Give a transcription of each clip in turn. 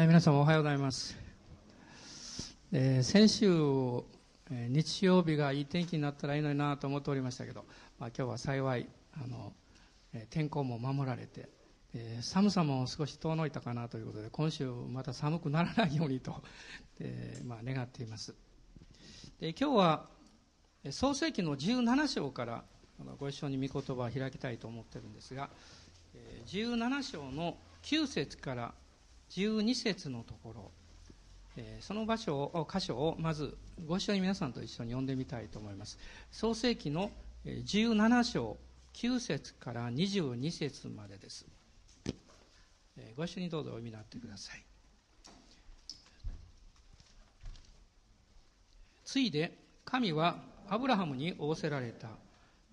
え皆様おはようございます、えー、先週、えー、日曜日がいい天気になったらいいのになと思っておりましたけど、まあ、今日は幸いあの、えー、天候も守られて、え寒さも少し遠のいたかなということで今週また寒くならないようにと、えまあ、願っています。で今日は創世紀の17章からご一緒に御言葉を開きたいと思ってるんですが17章の9節から12節のところ、えー、その場所を箇所をまずご一緒に皆さんと一緒に読んでみたいと思います。創世紀の17章9節から22節までです、えー、ご一緒にどうぞお読みになってください。ついで神はアブラハムに仰せられた。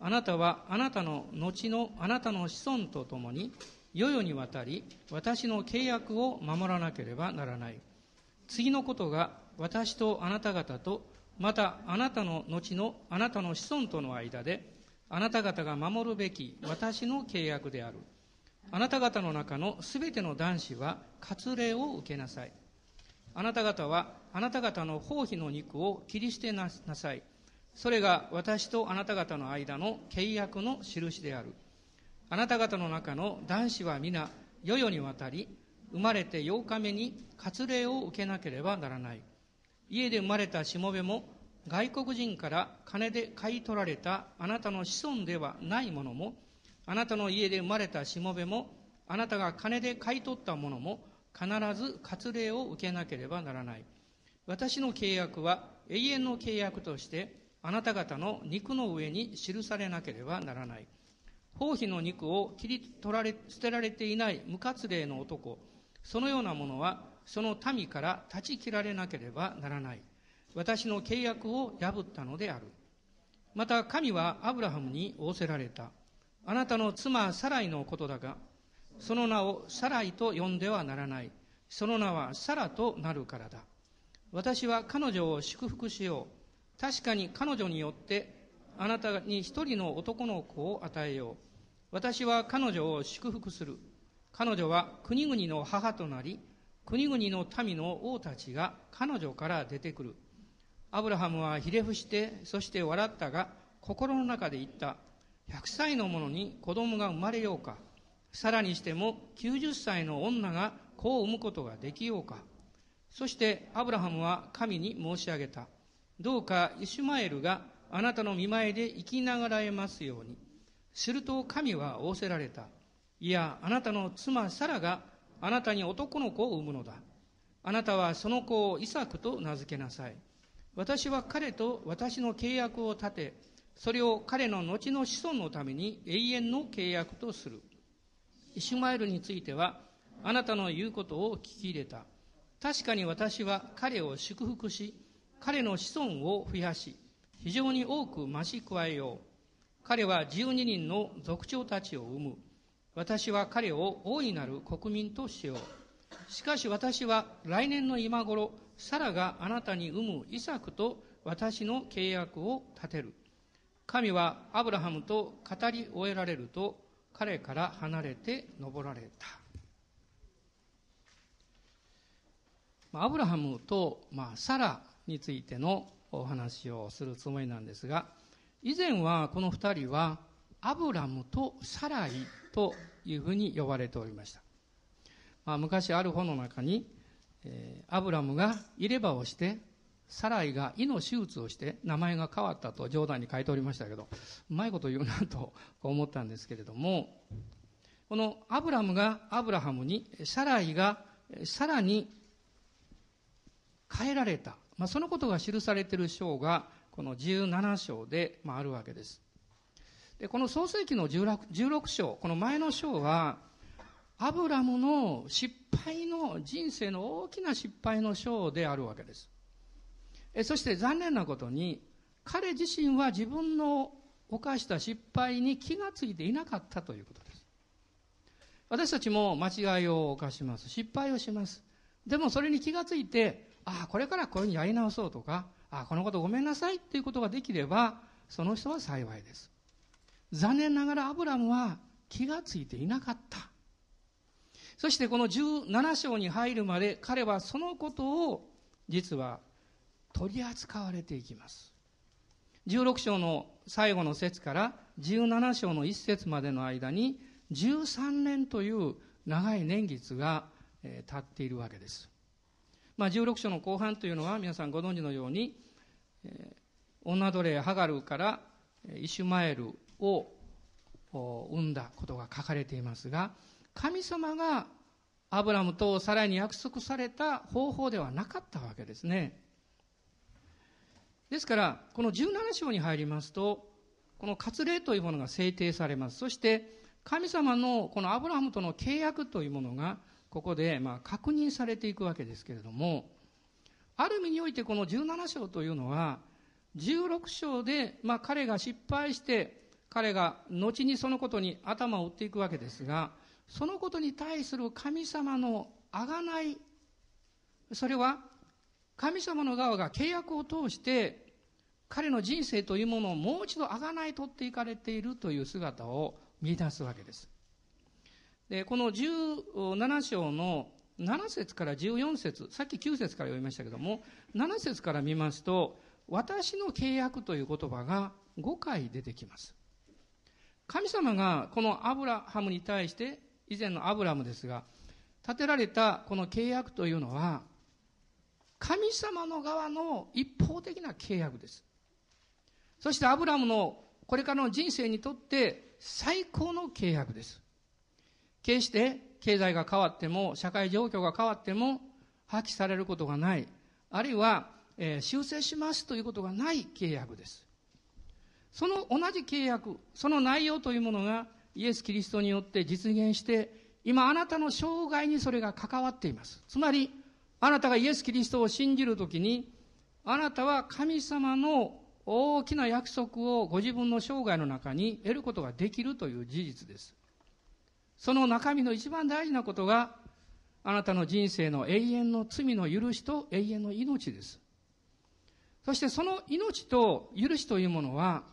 あなたはあなたの後のあなたの子孫と共に世々にわたり私の契約を守らなければならない。次のことが私とあなた方とまたあなたの後のあなたの子孫との間であなた方が守るべき私の契約である。あなた方の中のすべての男子は割礼を受けなさい。あなた方はあなた方の包皮の肉を切り捨てなさい。それが私とあなた方の間の契約の印である。あなた方の中の男子は皆世々にわたり生まれて8日目に割礼を受けなければならない。家で生まれたしもべも外国人から金で買い取られたあなたの子孫ではないものもあなたの家で生まれたしもべもあなたが金で買い取ったものも必ず割礼を受けなければならない。私の契約は永遠の契約としてあなた方の肉の上に記されなければならない。包皮の肉を切り取られ、捨てられていない無活霊の男、そのようなものは、その民から断ち切られなければならない。私の契約を破ったのである。また神はアブラハムに仰せられた。あなたの妻サライのことだが、その名をサライと呼んではならない。その名はサラとなるからだ。私は彼女を祝福しよう。確かに彼女によってあなたに一人の男の子を与えよう。私は彼女を祝福する。彼女は国々の母となり、国々の民の王たちが彼女から出てくる。アブラハムはひれ伏して、そして笑ったが、心の中で言った。100歳の者に子供が生まれようか。さらにしても90歳の女が子を産むことができようか。そしてアブラハムは神に申し上げた。どうかイシュマエルがあなたの見前で生きながらえますように。すると神は仰せられた。いや、あなたの妻サラがあなたに男の子を産むのだ。あなたはその子をイサクと名付けなさい。私は彼と私の契約を立て、それを彼の後の子孫のために永遠の契約とする。イシュマエルについては、あなたの言うことを聞き入れた。確かに私は彼を祝福し、彼の子孫を増やし、非常に多く増し加えよう。彼は12人の族長たちを生む。私は彼を大いなる国民としよう。しかし私は来年の今頃、サラがあなたに産むイサクと私の契約を立てる。神はアブラハムと語り終えられると、彼から離れて登られた。アブラハムと、まあ、サラについてのお話をするつもりなんですが、以前はこの二人はアブラムとサライというふうに呼ばれておりました。まあ、昔ある本の中に、えー、アブラムが入れ歯をして、サライが胃の手術をして名前が変わったと冗談に書いておりましたけど、うまいこと言うなと思ったんですけれども、このアブラムがアブラハムに、サライがさらに変えられた。まあ、そのことが記されている章がこの17章で、まあ、あるわけです。で、この創世記の 16, 16章、この前の章は、アブラムの失敗の、人生の大きな失敗の章であるわけです。えそして残念なことに、彼自身は自分の犯した失敗に気がついていなかったということです。私たちも間違いを犯します。失敗をします。でもそれに気がついて、ああ、これからこういうふうにやり直そうとか、あこのことごめんなさいっていうことができればその人は幸いです残念ながらアブラムは気がついていなかったそしてこの17章に入るまで彼はそのことを実は取り扱われていきます。16章の最後の節から17章の1節までの間に13年という長い年月が経っているわけです。まあ、16章の後半というのは皆さんご存知のように、えー、女奴隷ハガルからイシュマエルを生んだことが書かれていますが神様がアブラムとサラに約束された方法ではなかったわけですね。ですからこの17章に入りますとこの割礼というものが制定されます。そして神様のこのアブラムとの契約というものがここでまあ確認されていくわけですけれどもある意味においてこの17章というのは16章でまあ彼が失敗して彼が後にそのことに頭を打っていくわけですがそのことに対する神様のあがないそれは神様の側が契約を通して彼の人生というものをもう一度あがない取っていかれているという姿を見出すわけです。でこの17章の7節から14節さっき9節から読みましたけども7節から見ますと私の契約という言葉が5回出てきます。神様がこのアブラハムに対して以前のアブラムですが立てられたこの契約というのは神様の側の一方的な契約です。そしてアブラムのこれからの人生にとって最高の契約です。決して経済が変わっても、社会状況が変わっても、破棄されることがない。あるいは、えー、修正しますということがない契約です。その同じ契約、その内容というものがイエス・キリストによって実現して、今あなたの生涯にそれが関わっています。つまり、あなたがイエス・キリストを信じるときに、あなたは神様の大きな約束をご自分の生涯の中に得ることができるという事実です。その中身の一番大事なことが、あなたの人生の永遠の罪の許しと永遠の命です。そしてその命と許しというものは、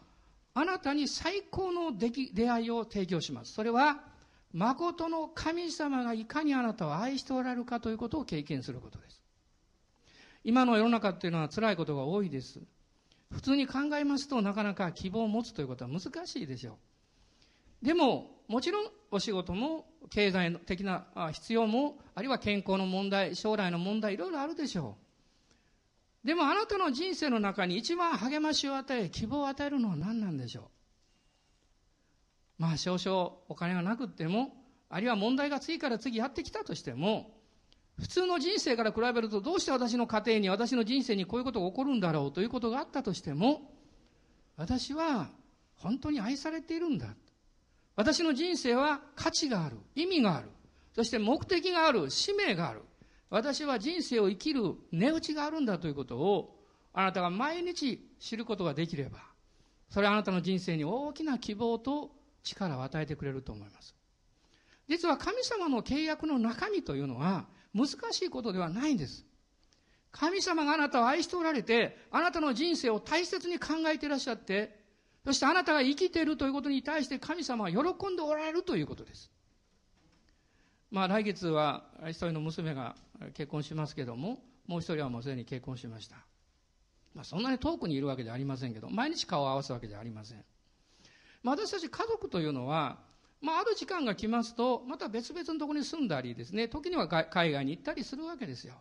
あなたに最高の出出会いを提供します。それは、誠の神様がいかにあなたを愛しておられるかということを経験することです。今の世の中っていうのは辛いことが多いです。普通に考えますとなかなか希望を持つということは難しいでしょう。でも、もちろんお仕事も経済的な必要も、あるいは健康の問題、将来の問題、いろいろあるでしょう。でもあなたの人生の中に一番励ましを与え、希望を与えるのは何なんでしょう。まあ少々お金がなくっても、あるいは問題が次から次やってきたとしても、普通の人生から比べるとどうして私の家庭に、私の人生にこういうことが起こるんだろうということがあったとしても、私は本当に愛されているんだ。私の人生は価値がある、意味がある、そして目的がある、使命がある。私は人生を生きる値打ちがあるんだということを、あなたが毎日知ることができれば、それはあなたの人生に大きな希望と力を与えてくれると思います。実は神様の契約の中身というのは難しいことではないんです。神様があなたを愛しておられて、あなたの人生を大切に考えていらっしゃって、そしてあなたが生きているということに対して神様は喜んでおられるということです。まあ来月は一人の娘が結婚しますけども、もう一人はもうすでに結婚しました。まあそんなに遠くにいるわけではありませんけど、毎日顔を合わすわけではありません。まあ私たち家族というのは、まあある時間が来ますと、また別々のところに住んだりですね、時には海外に行ったりするわけですよ。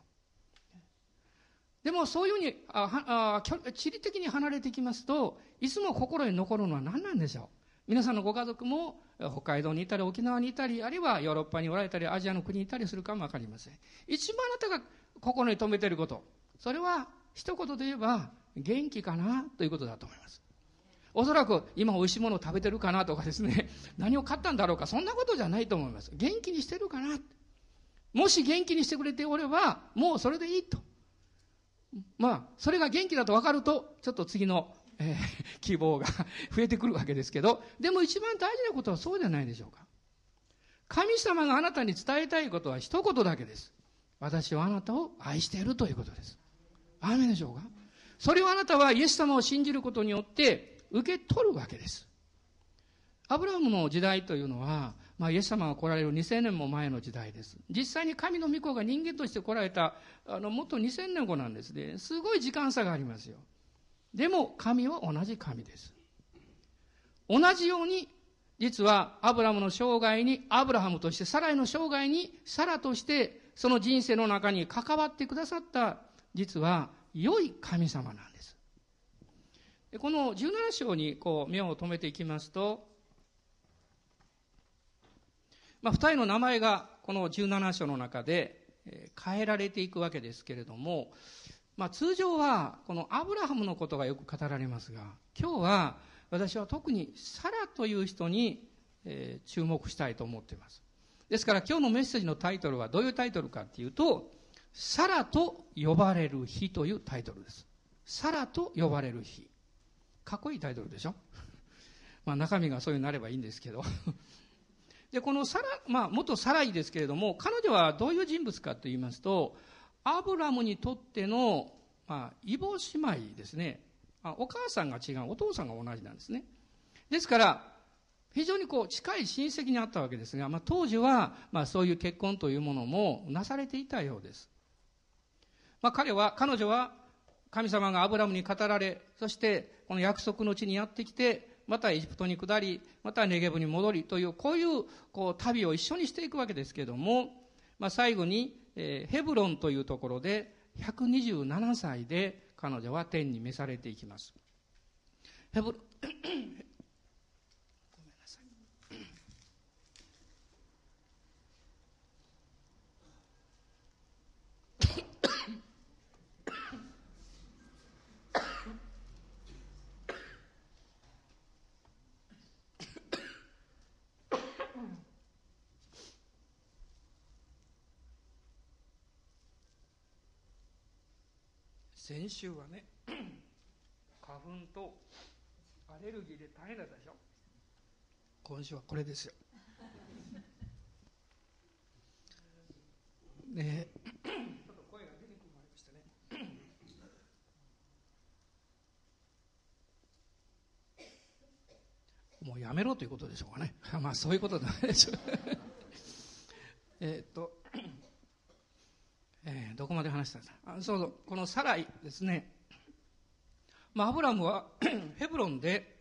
でもそういうふうにああ地理的に離れてきますといつも心に残るのは何なんでしょう？皆さんのご家族も北海道にいたり沖縄にいたりあるいはヨーロッパにおられたりアジアの国にいたりするかも分かりません。一番あなたが心に留めていること。それは一言で言えば元気かなということだと思います。おそらく今美味しいものを食べてるかなとかですね。何を買ったんだろうか。そんなことじゃないと思います。元気にしてるかな。もし元気にしてくれておればもうそれでいいと。まあ、それが元気だと分かると、ちょっと次の、えー、希望が 増えてくるわけですけど、でも一番大事なことはそうじゃないでしょうか。神様があなたに伝えたいことは一言だけです。私はあなたを愛しているということです。アーメンでしょうかそれをあなたはイエス様を信じることによって受け取るわけです。アブラハムの時代というのは、まあ、イエス様が来られる2000年も前の時代です。実際に神の御子が人間として来られた、あの、もっと2000年後なんですね。すごい時間差がありますよ。でも、神は同じ神です。同じように、実は、アブラムの生涯に、アブラハムとして、サライの生涯に、サラとして、その人生の中に関わってくださった、実は、良い神様なんです。この17章にこう目を留めていきますと、まあ、二人の名前がこの17章の中で変えられていくわけですけれども、まあ、通常はこのアブラハムのことがよく語られますが、今日は私は特にサラという人に、注目したいと思っています。ですから今日のメッセージのタイトルはどういうタイトルかっていうと、サラと呼ばれる日というタイトルです。サラと呼ばれる日。かっこいいタイトルでしょ？まあ中身がそういうになればいいんですけど で、このサラ、まあ、元サライですけれども、彼女はどういう人物かと言いますと、アブラムにとっての、まあ、異母姉妹ですねあ。お母さんが違う、お父さんが同じなんですね。ですから、非常にこう、近い親戚にあったわけですが、まあ、当時は、まあ、そういう結婚というものもなされていたようです。まあ、彼は、彼女は、神様がアブラムに語られ、そして、この約束の地にやってきて、またエジプトに下り、またネゲブに戻りという、こういう、こう、旅を一緒にしていくわけですけれども、まあ、最後に、えー、ヘブロンというところで、127歳で彼女は天に召されていきます。ヘブ先週はね 花粉とアレルギーで大変だったでしょ？今週はこれですよ。ね。ちょっと声が出にくくなりましたね。もうやめろということでしょうかね。まあそういうことないでしょう。えっとえー、どこまで話したんですか？そうそうこのサライですね、まあ、アブラムは ヘブロンで、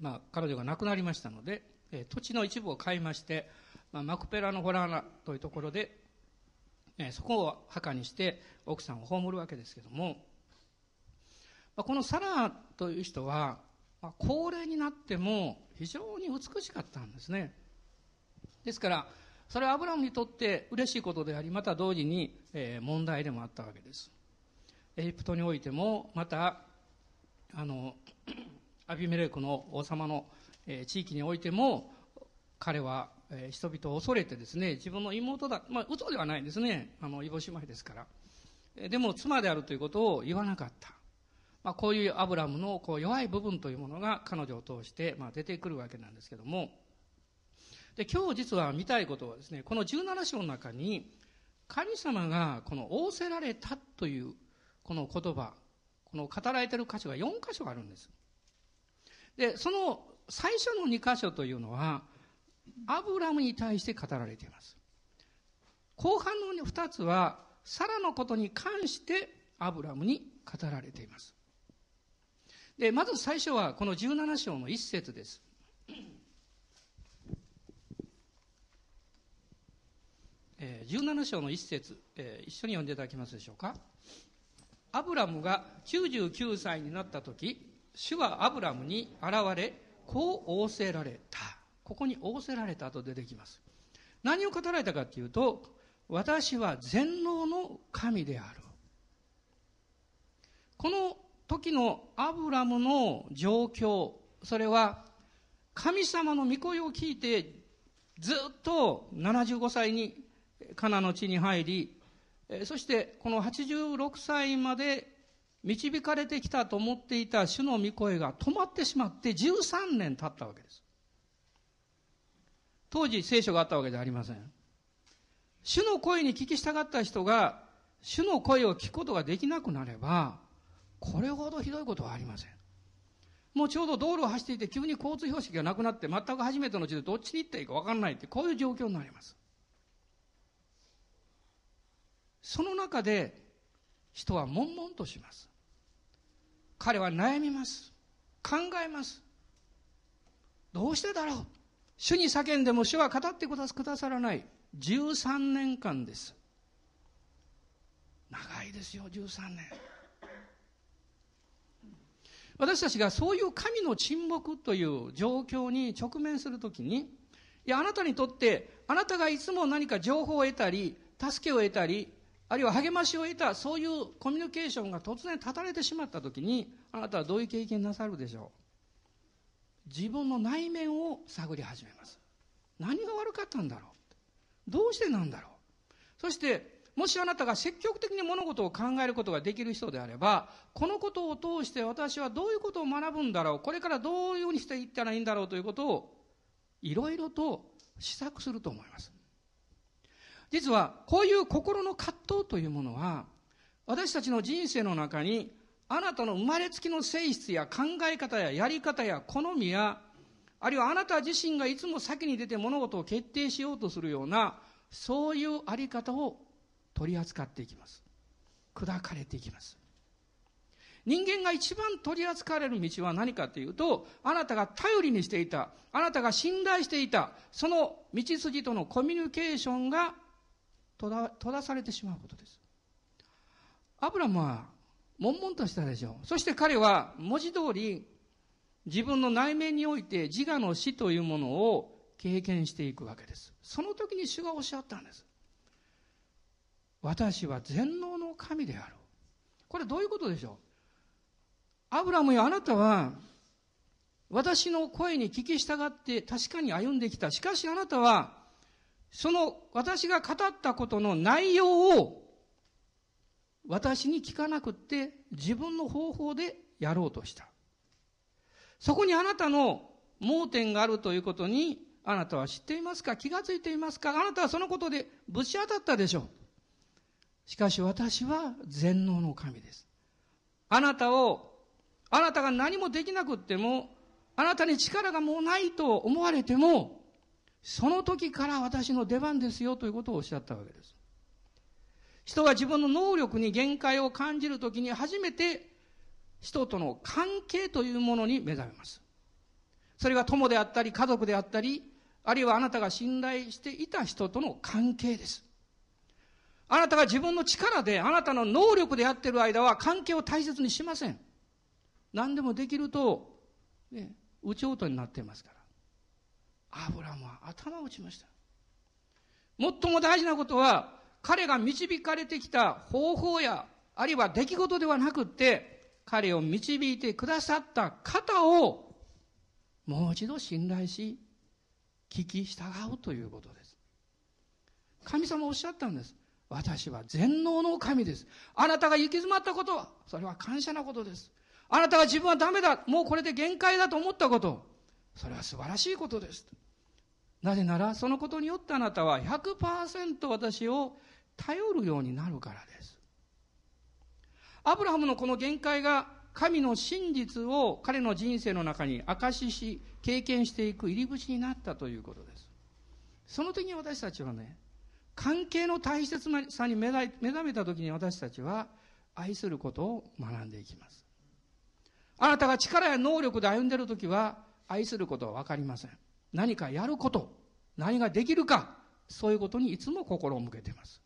まあ、彼女が亡くなりましたので、えー、土地の一部を買いまして、まあ、マクペラのホラーナというところで、えー、そこを墓にして奥さんを葬るわけですけども、まあ、このサラーという人は、まあ、高齢になっても非常に美しかったんですね。ですからそれはアブラムにとって嬉しいことであり、また同時に、えー、問題でもあったわけです。エジプトにおいても、また、あの、アビメレクの王様の、えー、地域においても、彼は、えー、人々を恐れてですね、自分の妹だ、まあ、嘘ではないですね。あの、イボ姉妹ですから。でも、妻であるということを言わなかった。まあ、こういうアブラムのこう弱い部分というものが彼女を通して、まあ、出てくるわけなんですけども、で、今日実は見たいことはですね、この17章の中に、神様がこの仰せられたというこの言葉、この語られている箇所が4箇所あるんです。で、その最初の2箇所というのは、アブラムに対して語られています。後半の2つは、サラのことに関してアブラムに語られています。で、まず最初はこの17章の1節です。えー、17章の一節、えー、一緒に読んでいただけますでしょうか？アブラムが99歳になった時、主はアブラムに現れ、こう仰せられた。ここに仰せられたと出てきます。何を語られたかというと、私は全能の神である。この時のアブラムの状況、それは神様の御声を聞いてずっと75歳にカナの地に入り、そしてこの86歳まで導かれてきたと思っていた主の御声が止まってしまって13年経ったわけです。当時聖書があったわけじゃありません。主の声に聞き従った人が主の声を聞くことができなくなれば、これほどひどいことはありません。もうちょうど道路を走っていて急に交通標識がなくなって全く初めての地でどっちに行ったらいいか分からないってこういう状況になります。その中で人は悶々とします。彼は悩みます。考えます。どうしてだろう主に叫んでも主は語ってくださらない13年間です。長いですよ、13年。私たちがそういう神の沈黙という状況に直面するときに、いや、あなたにとって、あなたがいつも何か情報を得たり、助けを得たり、あるいは励ましを得た、そういうコミュニケーションが突然断たれてしまったときに、あなたはどういう経験なさるでしょう？自分の内面を探り始めます。何が悪かったんだろう？どうしてなんだろう？そして、もしあなたが積極的に物事を考えることができる人であれば、このことを通して私はどういうことを学ぶんだろう、これからどういうふうにしていったらいいんだろう？ということを、いろいろと試作すると思います。実は、こういう心の葛藤というものは、私たちの人生の中に、あなたの生まれつきの性質や考え方ややり方や好みや、あるいはあなた自身がいつも先に出て物事を決定しようとするような、そういうあり方を取り扱っていきます。砕かれていきます。人間が一番取り扱われる道は何かというと、あなたが頼りにしていた、あなたが信頼していた、その道筋とのコミュニケーションが閉ざされてしまうことです。アブラムは悶々としたでしょう。そして彼は文字通り自分の内面において自我の死というものを経験していくわけです。その時に主がおっしゃったんです。私は全能の神である。これどういうことでしょう？アブラムよあなたは私の声に聞き従って確かに歩んできた。しかしあなたはその私が語ったことの内容を私に聞かなくって自分の方法でやろうとした。そこにあなたの盲点があるということにあなたは知っていますか？気がついていますか？あなたはそのことでぶち当たったでしょう。しかし私は全能の神です。あなたを、あなたが何もできなくっても、あなたに力がもうないと思われても、その時から私の出番ですよということをおっしゃったわけです。人が自分の能力に限界を感じるときに初めて人との関係というものに目覚めます。それが友であったり家族であったり、あるいはあなたが信頼していた人との関係です。あなたが自分の力で、あなたの能力でやってる間は関係を大切にしません。何でもできると、ね、宇宙とになっていますから。アブラムは頭を打ちました。最も大事なことは、彼が導かれてきた方法や、あるいは出来事ではなくって、彼を導いてくださった方を、もう一度信頼し、聞き従うということです。神様おっしゃったんです。私は全能の神です。あなたが行き詰まったことは、それは感謝なことです。あなたが自分はダメだ、もうこれで限界だと思ったこと、それは素晴らしいことです。なぜなら、そのことによってあなたは100%私を頼るようになるからです。アブラハムのこの限界が神の真実を彼の人生の中に証しし、経験していく入り口になったということです。その時に私たちはね、関係の大切さに目覚めた時に私たちは愛することを学んでいきます。あなたが力や能力で歩んでいる時は愛することは分かりません。何かやること、何ができるか、そういうことにいつも心を向けています。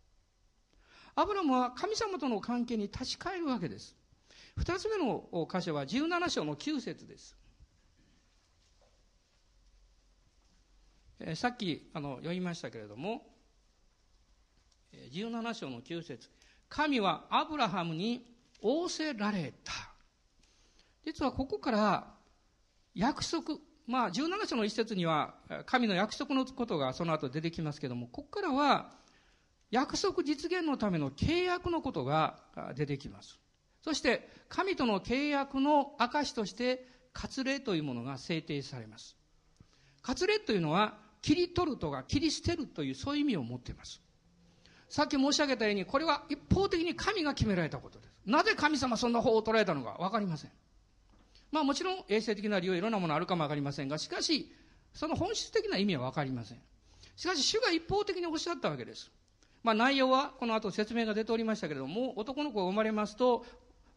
アブラムは神様との関係に立ち返るわけです。二つ目の箇所は17章の9節です。えさっきあの読みましたけれども、17章の9節神はアブラハムに仰せられた。実はここから約束、まあ17章の一節には神の約束のことがその後出てきますけども、ここからは約束実現のための契約のことが出てきます。そして神との契約の証として割礼というものが制定されます。割礼というのは切り取るとか切り捨てるというそういう意味を持っています。さっき申し上げたように、これは一方的に神が決められたことです。なぜ神様そんな法を捉えたのか分かりません。まあもちろん衛生的な理由いろんなものあるかもわかりませんが、しかし、その本質的な意味はわかりません。しかし主が一方的におっしゃったわけです。まあ内容はこの後説明が出ておりましたけれども、男の子が生まれますと、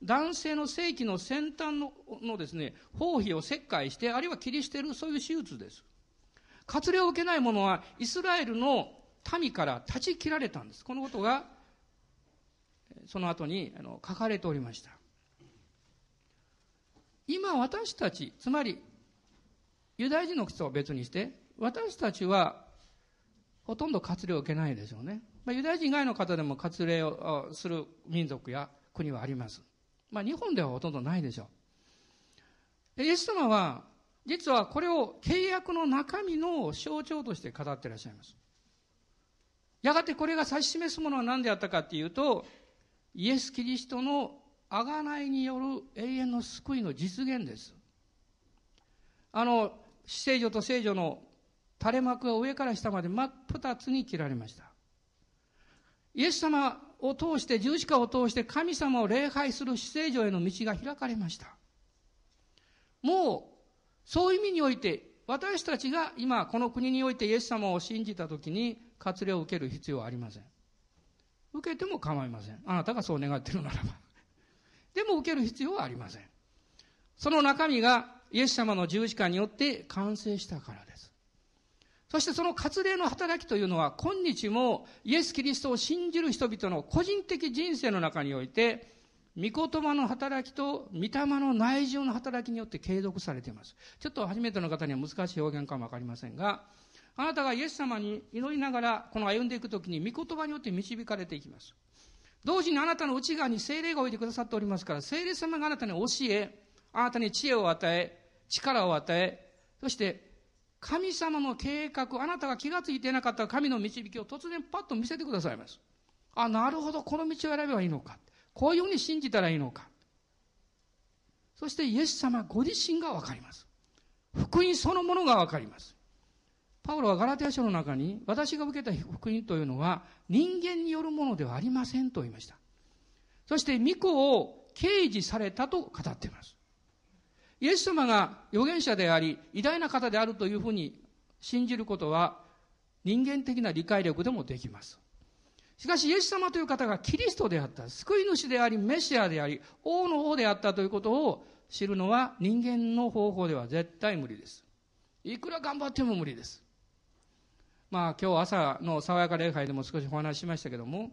男性の性器の先端ののですね、包皮を切開して、あるいは切り捨てる、そういう手術です。割礼を受けない者は、イスラエルの民から断ち切られたんです。このことが、その後にあの書かれておりました。今私たち、つまり、ユダヤ人の靴を別にして、私たちは、ほとんど割礼を受けないでしょうね。まあ、ユダヤ人以外の方でも割礼をする民族や国はあります。まあ、日本ではほとんどないでしょう。イエス様は、実はこれを契約の中身の象徴として語っていらっしゃいます。やがてこれが指し示すものは何であったかっていうと、イエス・キリストの贖いによる永遠の救いの実現です。あの、聖女と聖女の垂れ幕が上から下まで真っ二つに切られました。イエス様を通して、十字架を通して神様を礼拝する死聖女への道が開かれました。もう、そういう意味において、私たちが今この国においてイエス様を信じたときに割礼を受ける必要はありません。受けても構いません。あなたがそう願っているならば。でも受ける必要はありません。その中身がイエス様の十字架によって完成したからです。そしてその割礼の働きというのは今日もイエス・キリストを信じる人々の個人的人生の中において御言葉の働きと御霊の内情の働きによって継続されています。ちょっと初めての方には難しい表現かもわかりませんが、あなたがイエス様に祈りながらこの歩んでいくときに御言葉によって導かれていきます。同時にあなたの内側に精霊が置いてくださっておりますから、精霊様があなたに教え、あなたに知恵を与え、力を与え、そして神様の計画、あなたが気がついていなかった神の導きを突然パッと見せてくださいます。あ、なるほど、この道を選べばいいのか。こういうふうに信じたらいいのか。そしてイエス様ご自身がわかります。福音そのものがわかります。パウロはガラテヤ書の中に、私が受けた福音というのは人間によるものではありませんと言いました。そして、御子を掲示されたと語っています。イエス様が預言者であり、偉大な方であるというふうに信じることは、人間的な理解力でもできます。しかし、イエス様という方がキリストであった、救い主であり、メシアであり、王の王であったということを知るのは人間の方法では絶対無理です。いくら頑張っても無理です。まあ、今日朝の爽やか礼拝でも少しお話ししましたけども、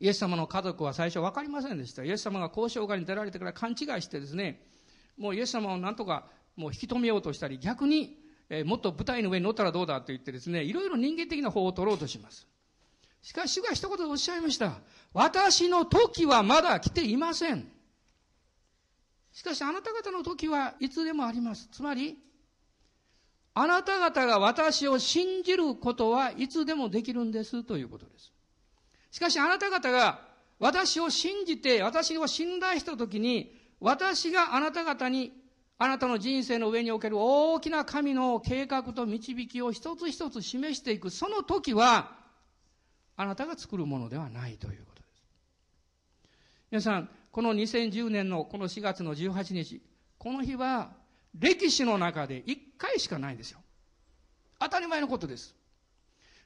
イエス様の家族は最初分かりませんでした。イエス様が交渉外に出られてから勘違いしてですね、もうイエス様をなんとかもう引き止めようとしたり、逆に、えー、もっと舞台の上に乗ったらどうだと言ってですね、いろいろ人間的な方を取ろうとします。しかし主が一言でおっしゃいました。私の時はまだ来ていません。しかしあなた方の時はいつでもあります。つまり、あなた方が私を信じることはいつでもできるんですということです。しかしあなた方が私を信じて私を信頼した時に私があなた方に、あなたの人生の上における大きな神の計画と導きを一つ一つ示していく、その時は、あなたが作るものではないということです。皆さん、この2010年のこの4月の18日、この日は、歴史の中で1回しかないんですよ。当たり前のことです。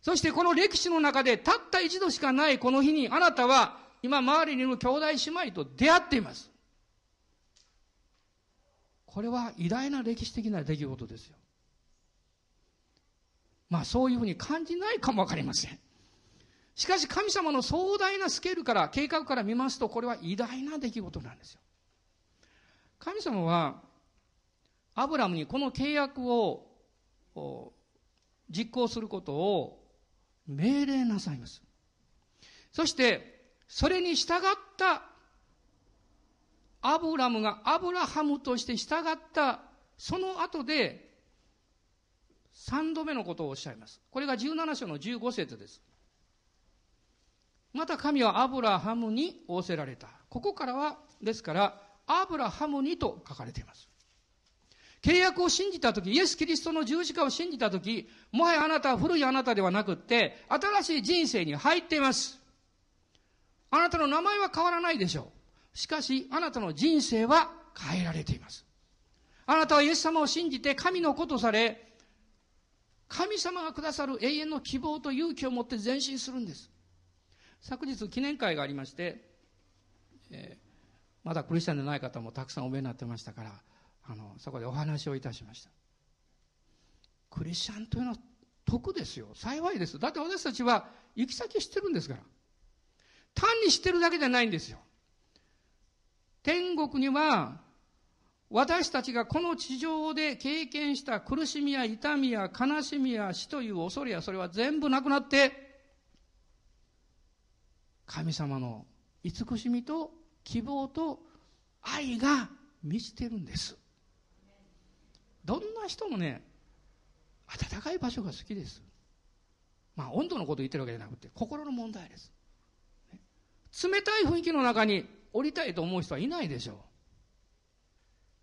そしてこの歴史の中でたった一度しかないこの日にあなたは今周りにいる兄弟姉妹と出会っています。これは偉大な歴史的な出来事ですよ。まあそういうふうに感じないかもわかりません。しかし神様の壮大なスケールから、計画から見ますと、これは偉大な出来事なんですよ。神様は、アブラムにこの契約を実行することを命令なさいます。そして、それに従ったアブラムがアブラハムとして従ったその後で3度目のことをおっしゃいます。これが17章の15節です。また神はアブラハムに仰せられた。ここからは、ですから、アブラハムにと書かれています。契約を信じたとき、イエス・キリストの十字架を信じたとき、もはやあなたは古いあなたではなくって、新しい人生に入っています。あなたの名前は変わらないでしょう。しかし、あなたの人生は変えられています。あなたはイエス様を信じて神の子とされ、神様がくださる永遠の希望と勇気を持って前進するんです。昨日記念会がありまして、えー、まだクリスチャンでない方もたくさんお見えになってましたから、あの、そこでお話をいたしました。クリスチャンというのは得ですよ。幸いです。だって私たちは行き先知ってるんですから。単に知ってるだけじゃないんですよ。天国には私たちがこの地上で経験した苦しみや痛みや悲しみや死という恐れやそれは全部なくなって神様の慈しみと希望と愛が満ちてるんです。どんな人もね、暖かい場所が好きです。まあ温度のこと言ってるわけじゃなくて、心の問題です。冷たい雰囲気の中に降りたいと思う人はいないでしょう。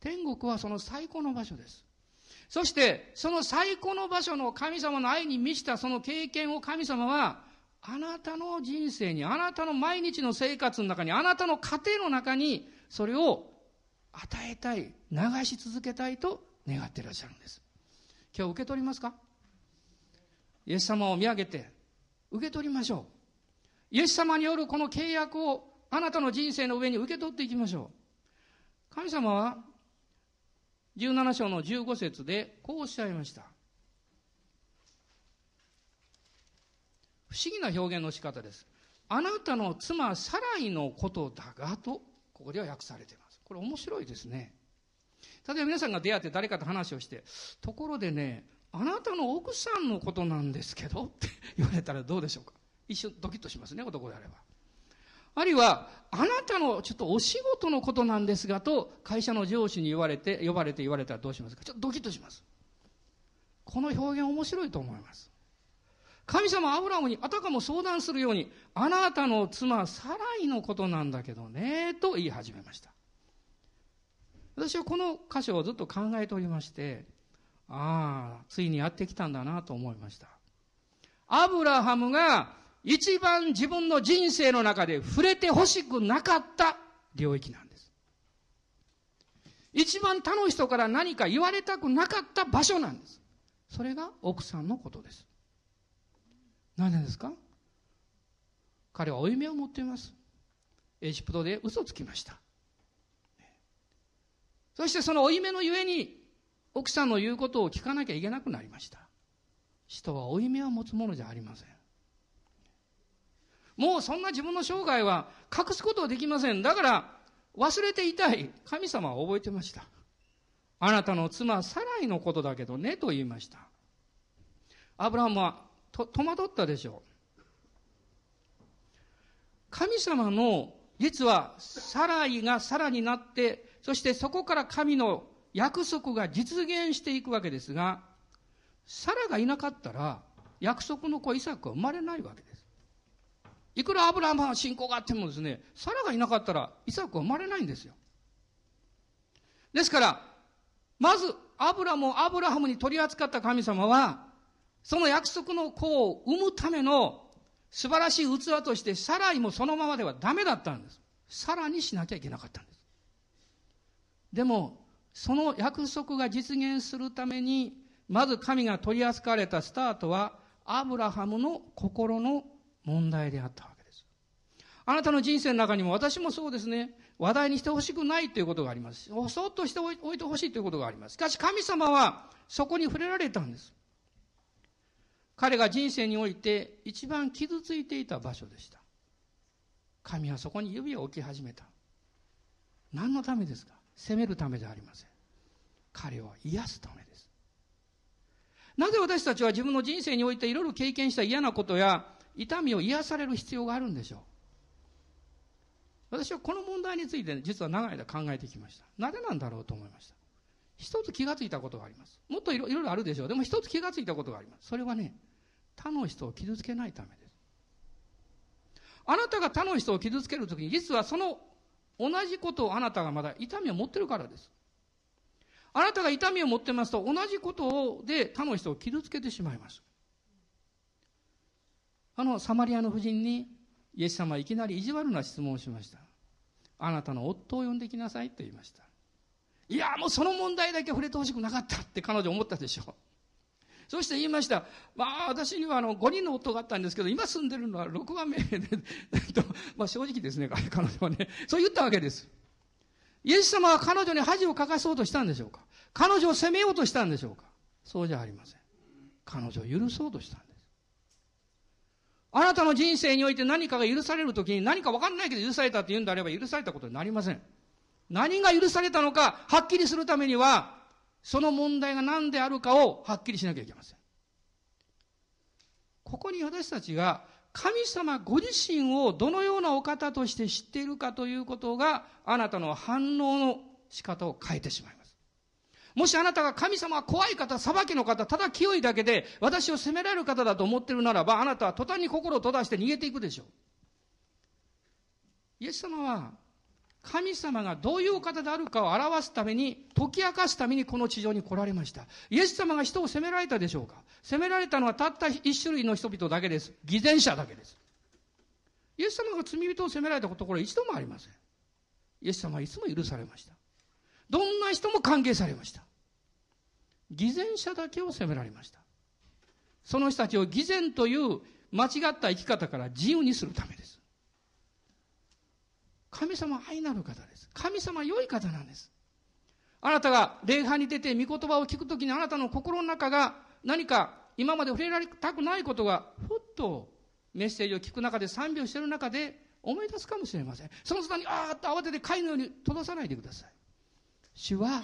天国はその最高の場所です。そして、その最高の場所の神様の愛に満ちたその経験を神様はあなたの人生に、あなたの毎日の生活の中に、あなたの家庭の中に、それを与えたい、流し続けたいと願っていらっしゃるんです。今日受け取りますか？イエス様を見上げて、受け取りましょう。イエス様によるこの契約をあなたの人生の上に受け取っていきましょう。神様は、17章の15節でこうおっしゃいました。不思議な表現の仕方です。あなたの妻サライのことだがと、ここでは訳されています。これ面白いですね。例えば皆さんが出会って誰かと話をして、ところでね、あなたの奥さんのことなんですけどって言われたらどうでしょうか？一瞬ドキッとしますね、男であれば。あるいは、あなたのちょっとお仕事のことなんですがと、会社の上司に言われて、呼ばれて言われたらどうしますか？ちょっとドキッとします。この表現面白いと思います。神様アブラムにあたかも相談するように、あなたの妻サライのことなんだけどね、と言い始めました。私はこの箇所をずっと考えておりまして、ああ、ついにやってきたんだなと思いました。アブラハムが一番自分の人生の中で触れてほしくなかった領域なんです。一番他の人から何か言われたくなかった場所なんです。それが奥さんのことです。何でですか？彼は負い目を持っています。エジプトで嘘つきました。そしてその負い目のゆえに、奥さんの言うことを聞かなきゃいけなくなりました。人は負い目を持つものじゃありません。もうそんな自分の生涯は隠すことはできません。だから忘れていたい。神様は覚えてました。あなたの妻サライのことだけどねと言いました。アブラハムはと戸惑ったでしょう。神様の、実は、サライがさらになって、そしてそこから神の約束が実現していくわけですが、サラがいなかったら、約束の子イサクは生まれないわけです。いくらアブラハムは信仰があってもですね、サラがいなかったらイサクは生まれないんですよ。ですから、まず、アブラムをアブラハムに取り扱った神様は、その約束の子を産むための素晴らしい器として、サライもそのままではダメだったんです。さらにしなきゃいけなかったんです。でも、その約束が実現するために、まず神が取り扱われたスタートは、アブラハムの心の問題であったわけです。あなたの人生の中にも、私もそうですね、話題にしてほしくないということがあります。そっとしておいてほしいということがあります。しかし神様は、そこに触れられたんです。彼が人生において一番傷ついていた場所でした。神はそこに指を置き始めた。何のためですか責めるためではありません。彼を癒すためです。なぜ私たちは自分の人生においていろいろ経験した嫌なことや痛みを癒される必要があるんでしょう私はこの問題について、実は長い間考えてきました。なぜなんだろうと思いました。一つ気がついたことがあります。もっといろいろあるでしょう。でも一つ気がついたことがあります。それはね、他の人を傷つけないためです。あなたが他の人を傷つけるときに、実はその同じことをあなたがまだ痛みを持ってるからです。あなたが痛みを持ってますと、同じことで他の人を傷つけてしまいます。あの、サマリアの夫人に、イエス様はいきなり意地悪な質問をしました。あなたの夫を呼んできなさいと言いました。いや、もうその問題だけ触れてほしくなかったって彼女思ったでしょう。そして言いました。まあ、私にはあの、5人の夫があったんですけど、今住んでるのは6番目で、と、まあ正直ですね、彼女はね。そう言ったわけです。イエス様は彼女に恥をかかそうとしたんでしょうか？彼女を責めようとしたんでしょうか？そうじゃありません。彼女を許そうとしたんです。あなたの人生において何かが許されるときに何か分かんないけど許されたって言うんであれば許されたことになりません。何が許されたのかはっきりするためにはその問題が何であるかをはっきりしなきゃいけません。ここに私たちが神様ご自身をどのようなお方として知っているかということがあなたの反応の仕方を変えてしまいます。もしあなたが神様は怖い方、裁きの方、ただ清いだけで私を責められる方だと思っているならば、あなたは途端に心を閉ざして逃げていくでしょう。イエス様は神様がどういうお方であるかを表すために、解き明かすためにこの地上に来られました。イエス様が人を責められたでしょうか？責められたのはたった一種類の人々だけです。偽善者だけです。イエス様が罪人を責められたこところは一度もありません。イエス様はいつも許されました。どんな人も歓迎されました。偽善者だけを責められました。その人たちを偽善という間違った生き方から自由にするためです。神様愛なる方です。神様良い方なんです。あなたが礼拝に出て御言葉を聞くときにあなたの心の中が何か今まで触れられたくないことがふっとメッセージを聞く中で賛美をしている中で思い出すかもしれません。その途端にあーっと慌てて貝のように閉ざさないでください。主は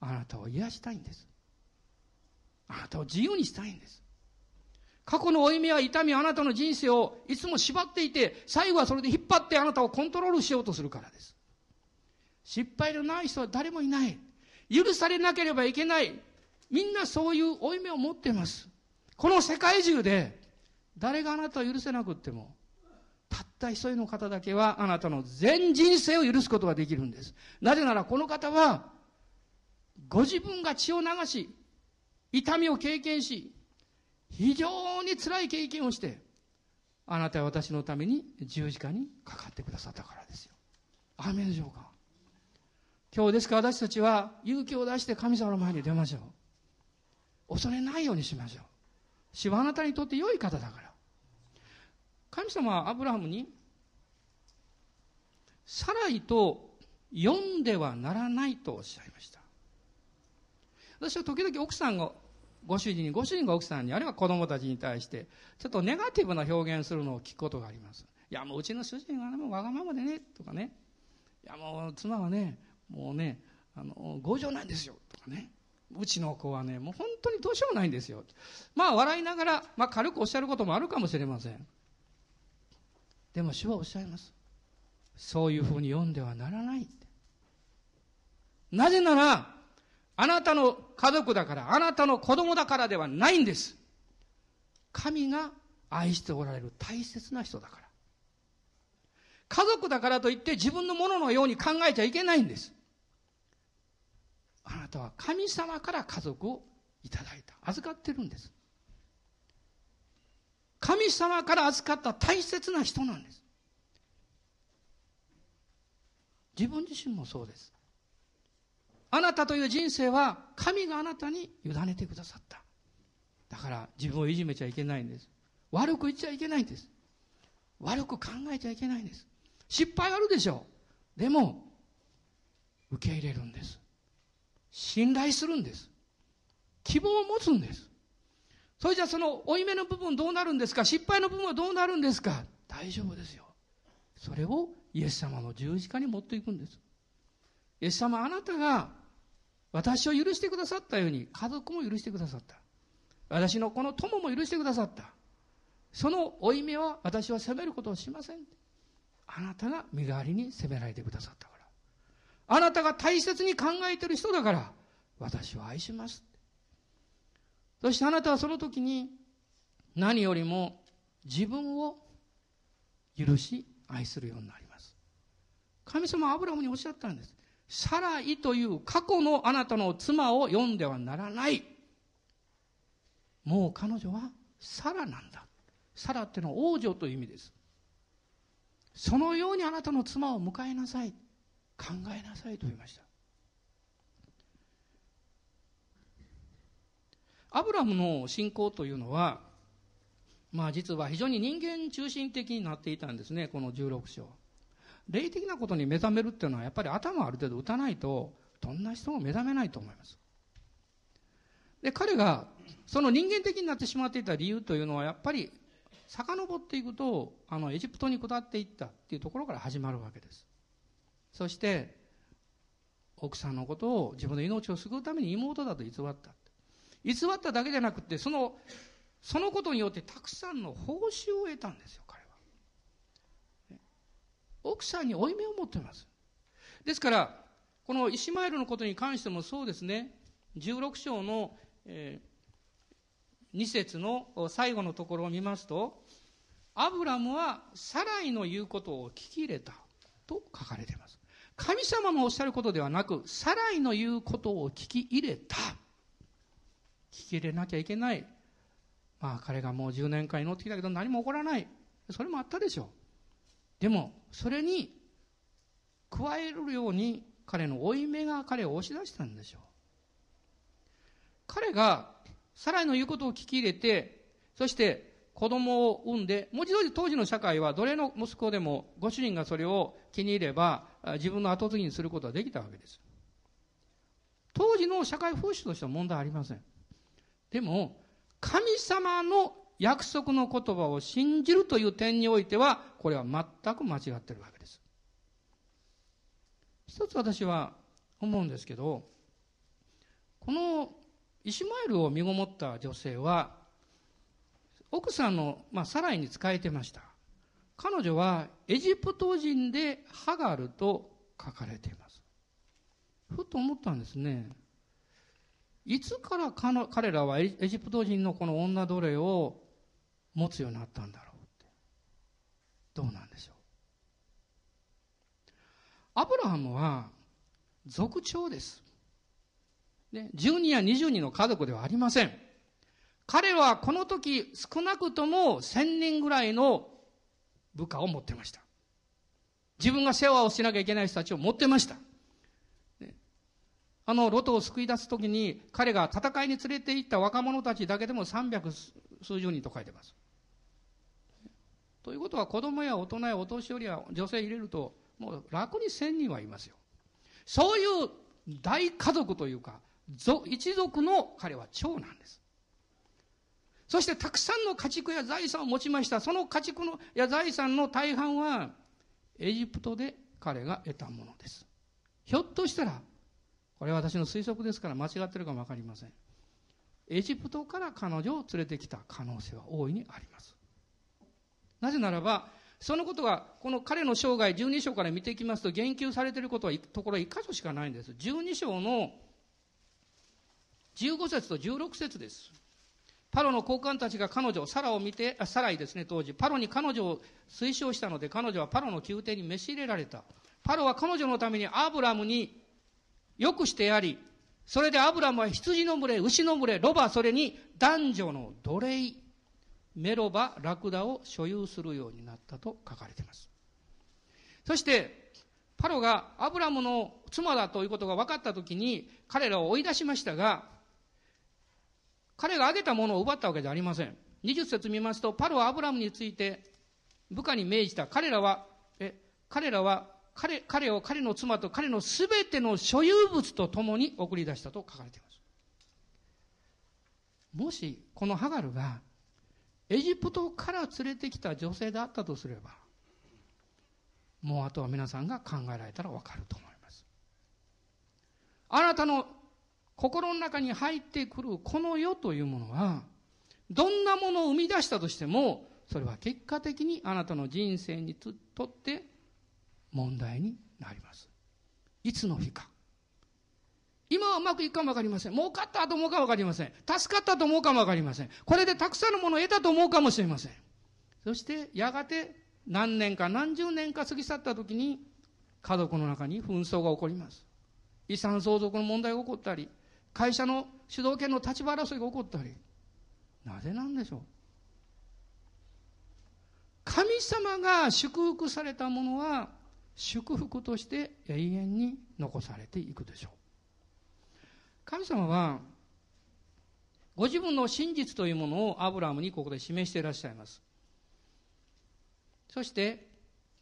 あなたを癒したいんです。あなたを自由にしたいんです。過去の負い目や痛みあなたの人生をいつも縛っていて、最後はそれで引っ張ってあなたをコントロールしようとするからです。失敗のない人は誰もいない。許されなければいけない。みんなそういう負い目を持っています。この世界中で、誰があなたを許せなくっても、たった一人の方だけはあなたの全人生を許すことができるんです。なぜならこの方は、ご自分が血を流し、痛みを経験し、非常に辛い経験をして、あなたは私のために十字架にかかってくださったからですよ。アーメンでしょうか今日ですから私たちは勇気を出して神様の前に出ましょう。恐れないようにしましょう。主はあなたにとって良い方だから。神様はアブラハムに、サライと読んではならないとおっしゃいました。私は時々奥さんがご主人に、ご主人が奥さんに、あるいは子供たちに対して、ちょっとネガティブな表現するのを聞くことがあります。いや、もううちの主人は、ね、もうわがままでね、とかね。いや、もう妻はね、もうね、あの、強情なんですよ、とかね。うちの子はね、もう本当にどうしようもないんですよ。まあ、笑いながら、まあ、軽くおっしゃることもあるかもしれません。でも、主はおっしゃいます。そういうふうに読んではならない。なぜなら、あなたの家族だから、あなたの子供だからではないんです。神が愛しておられる大切な人だから。家族だからといって自分のもののように考えちゃいけないんです。あなたは神様から家族をいただいた。預かってるんです。神様から預かった大切な人なんです。自分自身もそうです。あなたという人生は神があなたに委ねてくださった。だから自分をいじめちゃいけないんです。悪く言っちゃいけないんです。悪く考えちゃいけないんです。失敗あるでしょう。でも、受け入れるんです。信頼するんです。希望を持つんです。それじゃあその負い目の部分どうなるんですか？失敗の部分はどうなるんですか？大丈夫ですよ。それをイエス様の十字架に持っていくんです。イエス様あなたが私を許してくださったように、家族も許してくださった。私のこの友も許してくださった。その負い目は私は責めることをしません。あなたが身代わりに責められてくださったから。あなたが大切に考えてる人だから、私は愛します。そしてあなたはその時に何よりも自分を許し愛するようになります。神様はアブラムにおっしゃったんです。サライという過去のあなたの妻を読んではならない。もう彼女はサラなんだ。サラってのは王女という意味です。そのようにあなたの妻を迎えなさい。考えなさいと言いました。アブラムの信仰というのは、まあ実は非常に人間中心的になっていたんですね、この16章。霊的なことに目覚めるっていうのはやっぱり頭ある程度打たないと、どんな人も目覚めないと思います。で、彼がその人間的になってしまっていた理由というのはやっぱり遡っていくと、あのエジプトに下っていったっていうところから始まるわけです。そして、奥さんのことを自分の命を救うために妹だと偽った。偽っただけじゃなくて、その、そのことによってたくさんの報酬を得たんですよ、奥さんに負い目を持ってます。ですから、このイシマエルのことに関してもそうですね、16章の、えー、2節の最後のところを見ますと、アブラムはサライの言うことを聞き入れたと書かれています。神様のおっしゃることではなく、サライの言うことを聞き入れた。聞き入れなきゃいけない。まあ彼がもう10年間祈ってきたけど何も起こらない。それもあったでしょう。でも、それに加えるように彼の負い目が彼を押し出したんでしょう。彼がサライの言うことを聞き入れて、そして子供を産んで、文字通り当時の社会は奴隷の息子でもご主人がそれを気に入れば自分の後継ぎにすることができたわけです。当時の社会風習としては問題ありません。でも、神様の約束の言葉を信じるという点においては、これは全く間違ってるわけです。一つ私は思うんですけど、このイシュマエルを身ごもった女性は、奥さんの、まあ、サライに仕えてました。彼女はエジプト人でハガルと書かれています。ふと思ったんですね。いつから彼らはエジプト人のこの女奴隷を持つようになったんだろうって。どうなんでしょう。アブラハムは族長です。ね、10人や20人の家族ではありません。彼はこの時少なくとも1000人ぐらいの部下を持ってました。自分が世話をしなきゃいけない人たちを持ってました。あの、ロトを救い出すときに、彼が戦いに連れて行った若者たちだけでも300数十人と書いてます。ということは、子供や大人やお年寄りや女性入れると、もう楽に1000人はいますよ。そういう大家族というか、一族の彼は長なんです。そしてたくさんの家畜や財産を持ちました。その家畜のや財産の大半は、エジプトで彼が得たものです。ひょっとしたら、これは私の推測ですから間違ってるかもわかりません。エジプトから彼女を連れてきた可能性は大いにあります。なぜならば、そのことが、この彼の生涯12章から見ていきますと、言及されていることは、ところ1箇所しかないんです。12章の15節と16節です。パロの高官たちが彼女、サラを見て、あサライですね、当時。パロに彼女を推奨したので、彼女はパロの宮廷に召し入れられた。パロは彼女のためにアブラムによくしてやり、それでアブラムは羊の群れ、牛の群れ、ロバ、それに男女の奴隷、メロバ、ラクダを所有するようになったと書かれています。そして、パロがアブラムの妻だということが分かったときに、彼らを追い出しましたが、彼が挙げたものを奪ったわけじゃありません。20節見ますと、パロはアブラムについて部下に命じた。彼らは、え、彼らは彼、彼を彼の妻と彼のすべての所有物と共に送り出したと書かれています。もし、このハガルが、エジプトから連れてきた女性であったとすれば、もうあとは皆さんが考えられたらわかると思います。あなたの心の中に入ってくるこの世というものは、どんなものを生み出したとしても、それは結果的にあなたの人生にとって問題になります。いつの日か。今はうまくいくかもわかりません。儲かったと思うかもわかりません。助かったと思うかもわかりません。これでたくさんのものを得たと思うかもしれません。そしてやがて何年か何十年か過ぎ去った時に家族の中に紛争が起こります。遺産相続の問題が起こったり、会社の主導権の立場争いが起こったり。なぜなんでしょう？神様が祝福されたものは祝福として永遠に残されていくでしょう。神様は、ご自分の真実というものをアブラムにここで示していらっしゃいます。そして、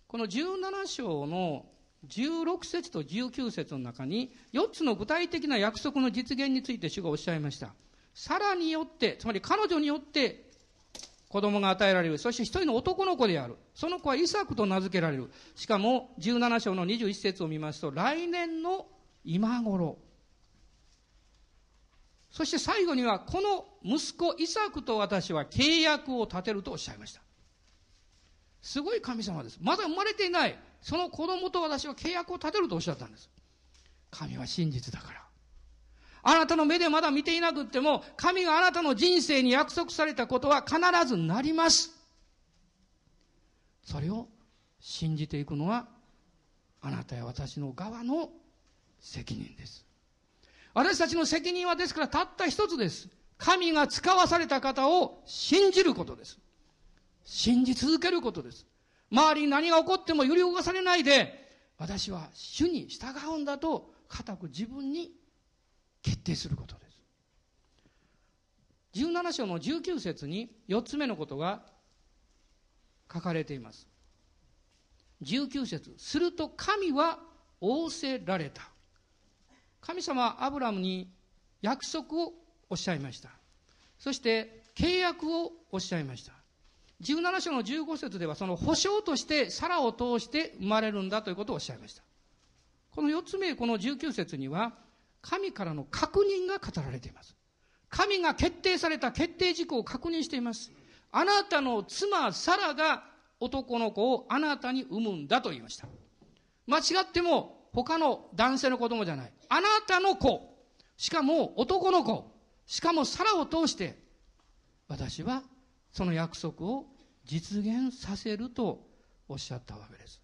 この17章の16節と19節の中に4つの具体的な約束の実現について主がおっしゃいました。さらによって、つまり彼女によって子供が与えられる。そして一人の男の子である。その子はイサクと名付けられる。しかも17章の21節を見ますと、来年の今頃。そして最後には、この息子イサクと私は契約を立てるとおっしゃいました。すごい神様です。まだ生まれていない。その子供と私は契約を立てるとおっしゃったんです。神は真実だから。あなたの目でまだ見ていなくっても、神があなたの人生に約束されたことは必ずなります。それを信じていくのは、あなたや私の側の責任です。私たちの責任はですからたった一つです。神が使わされた方を信じることです。信じ続けることです。周りに何が起こっても揺り動かされないで、私は主に従うんだと、固く自分に決定することです。17章の19節に4つ目のことが書かれています。19節すると神は仰せられた。神様はアブラムに約束をおっしゃいました。そして契約をおっしゃいました。17章の15節ではその保証としてサラを通して生まれるんだということをおっしゃいました。この4つ目、この19節には、神からの確認が語られています。神が決定された決定事項を確認しています。あなたの妻サラが男の子をあなたに産むんだと言いました。間違っても他の男性の子供じゃない。あなたの子。しかも男の子。しかもサラを通して私はその約束を実現させるとおっしゃったわけです。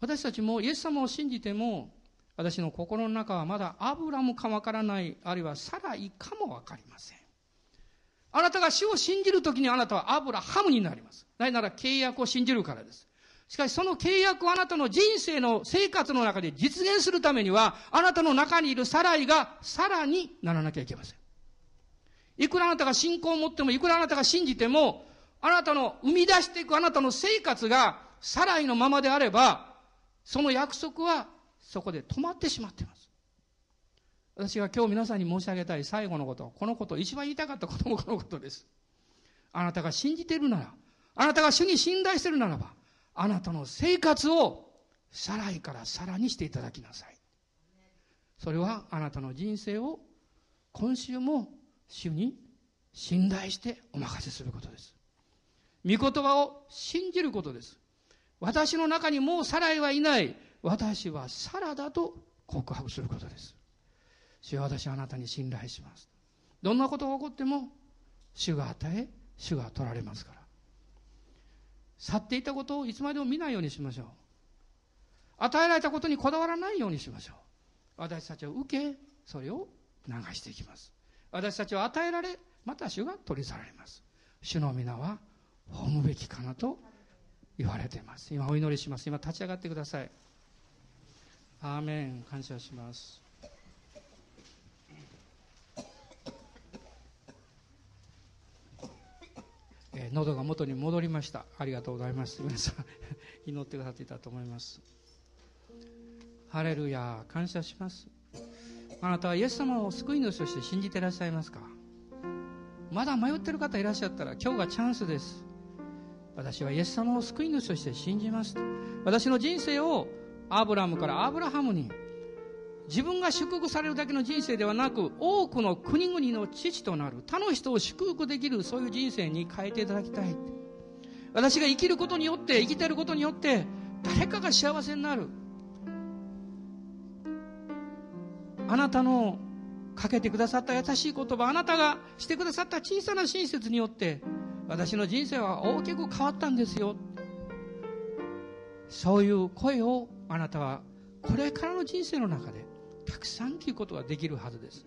私たちもイエス様を信じても、私の心の中はまだアブラムかわからない、あるいはサライかもわかりません。あなたが主を信じるときにあなたはアブラハムになります。なぜなら契約を信じるからです。しかしその契約をあなたの人生の生活の中で実現するためには、あなたの中にいるサライがさらにならなきゃいけません。いくらあなたが信仰を持っても、いくらあなたが信じても、あなたの生み出していくあなたの生活がサライのままであれば、その約束はそこで止まってしまっています。私が今日皆さんに申し上げたい最後のこと、このこと、一番言いたかったこともこのことです。あなたが信じているなら、あなたが主に信頼しているならば、あなたの生活をさらいからさらにしていただきなさい。それはあなたの人生を今週も主に信頼してお任せすることです。御言葉を信じることです。私の中にもうサライはいない。私はサラだと告白することです。主は私はあなたに信頼します。どんなことが起こっても、主が与え、主が取られますから。去っていたことをいつまでも見ないようにしましょう。与えられたことにこだわらないようにしましょう。私たちは受け、それを流していきます。私たちは与えられ、また主が取り去られます。主の皆は褒むべきかなと言われています。今お祈りします。今立ち上がってください。アーメン。感謝します。喉が元に戻りました。ありがとうございます。皆さん、祈ってくださっていたと思います。ハレルヤ、感謝します。あなたはイエス様を救い主として信じていらっしゃいますか？まだ迷ってる方いらっしゃったら今日がチャンスです。私はイエス様を救い主として信じます。私の人生をアブラムからアブラハムに自分が祝福されるだけの人生ではなく多くの国々の父となる他の人を祝福できるそういう人生に変えていただきたい。私が生きることによって生きていることによって誰かが幸せになる。あなたのかけてくださった優しい言葉、あなたがしてくださった小さな親切によって、私の人生は大きく変わったんですよ。そういう声をあなたはこれからの人生の中でたくさん聞くことができるはずです。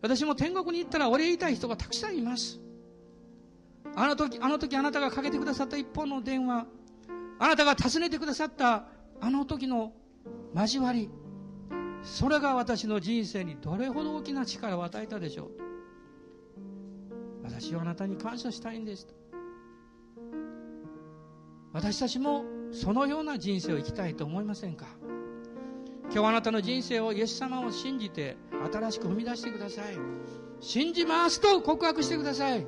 私も天国に行ったらお礼言いたい人がたくさんいます。あの時、あの時あなたがかけてくださった一本の電話、あなたが訪ねてくださったあの時の交わり、それが私の人生にどれほど大きな力を与えたでしょう私はあなたに感謝したいんです私たちもそのような人生を生きたいと思いませんか？今日あなたの人生をイエス様を信じて新しく踏み出してください。信じますと告白してください。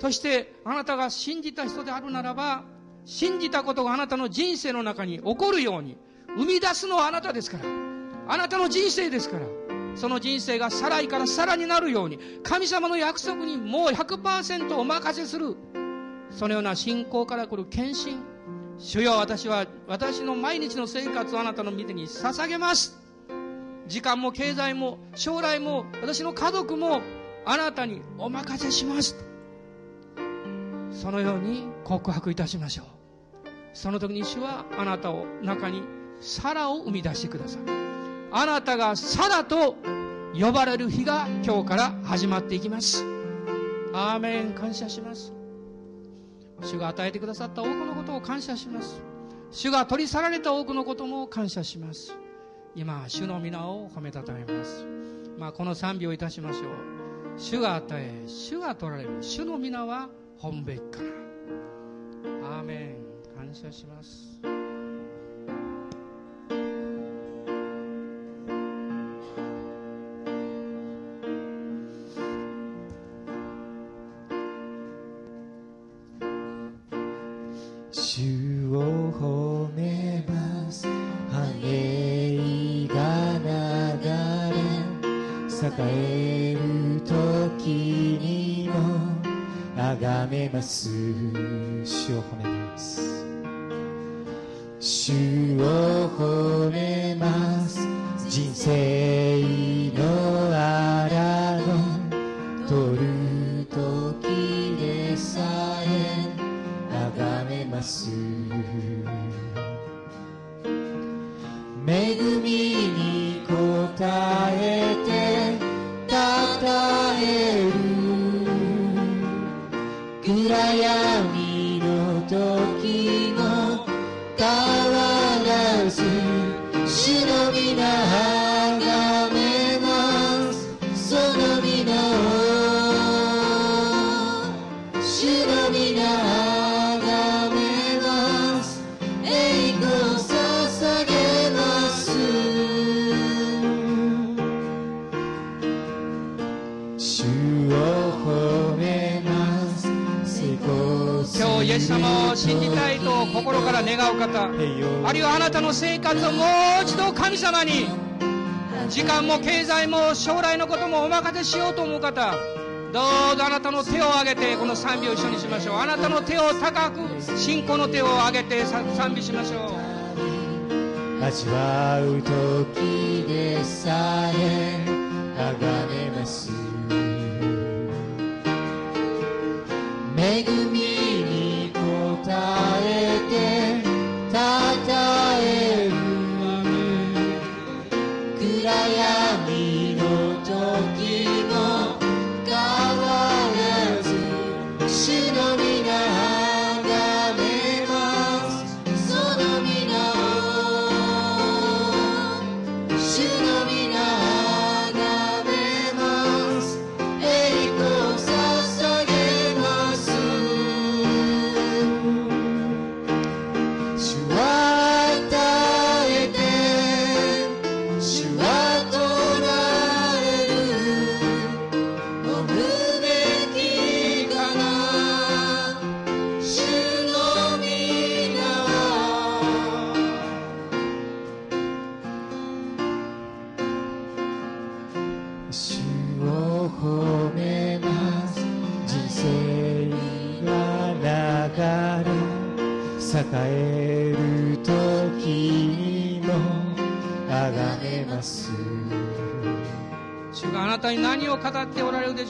そしてあなたが信じた人であるならば信じたことがあなたの人生の中に起こるように生み出すのはあなたですから。あなたの人生ですから。その人生がさらいからさらになるように神様の約束にもう100%お任せする。そのような信仰から来る献身。主よ私は私の毎日の生活をあなたの御手に捧げます。時間も経済も将来も私の家族もあなたにお任せします。そのように告白いたしましょう。その時に主はあなたを中にサラを生み出してください。あなたがサラと呼ばれる日が今日から始まっていきます。アーメン。感謝します。主が与えてくださった多くのことを感謝します。主が取り去られた多くのことも感謝します。今主の皆を褒めたたえます。まあこの賛美をいたしましょう。主が与え主が取られる。主の皆は本べきから。アーメン。感謝します。暗闇の時も心から願う方あるいはあなたの生活をもう一度神様に時間も経済も将来のこともお任せしようと思う方どうぞあなたの手を挙げてこの賛美を一緒にしましょう。あなたの手を高く信仰の手を挙げて賛美しましょう。味わう時でさえ崇めます。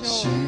お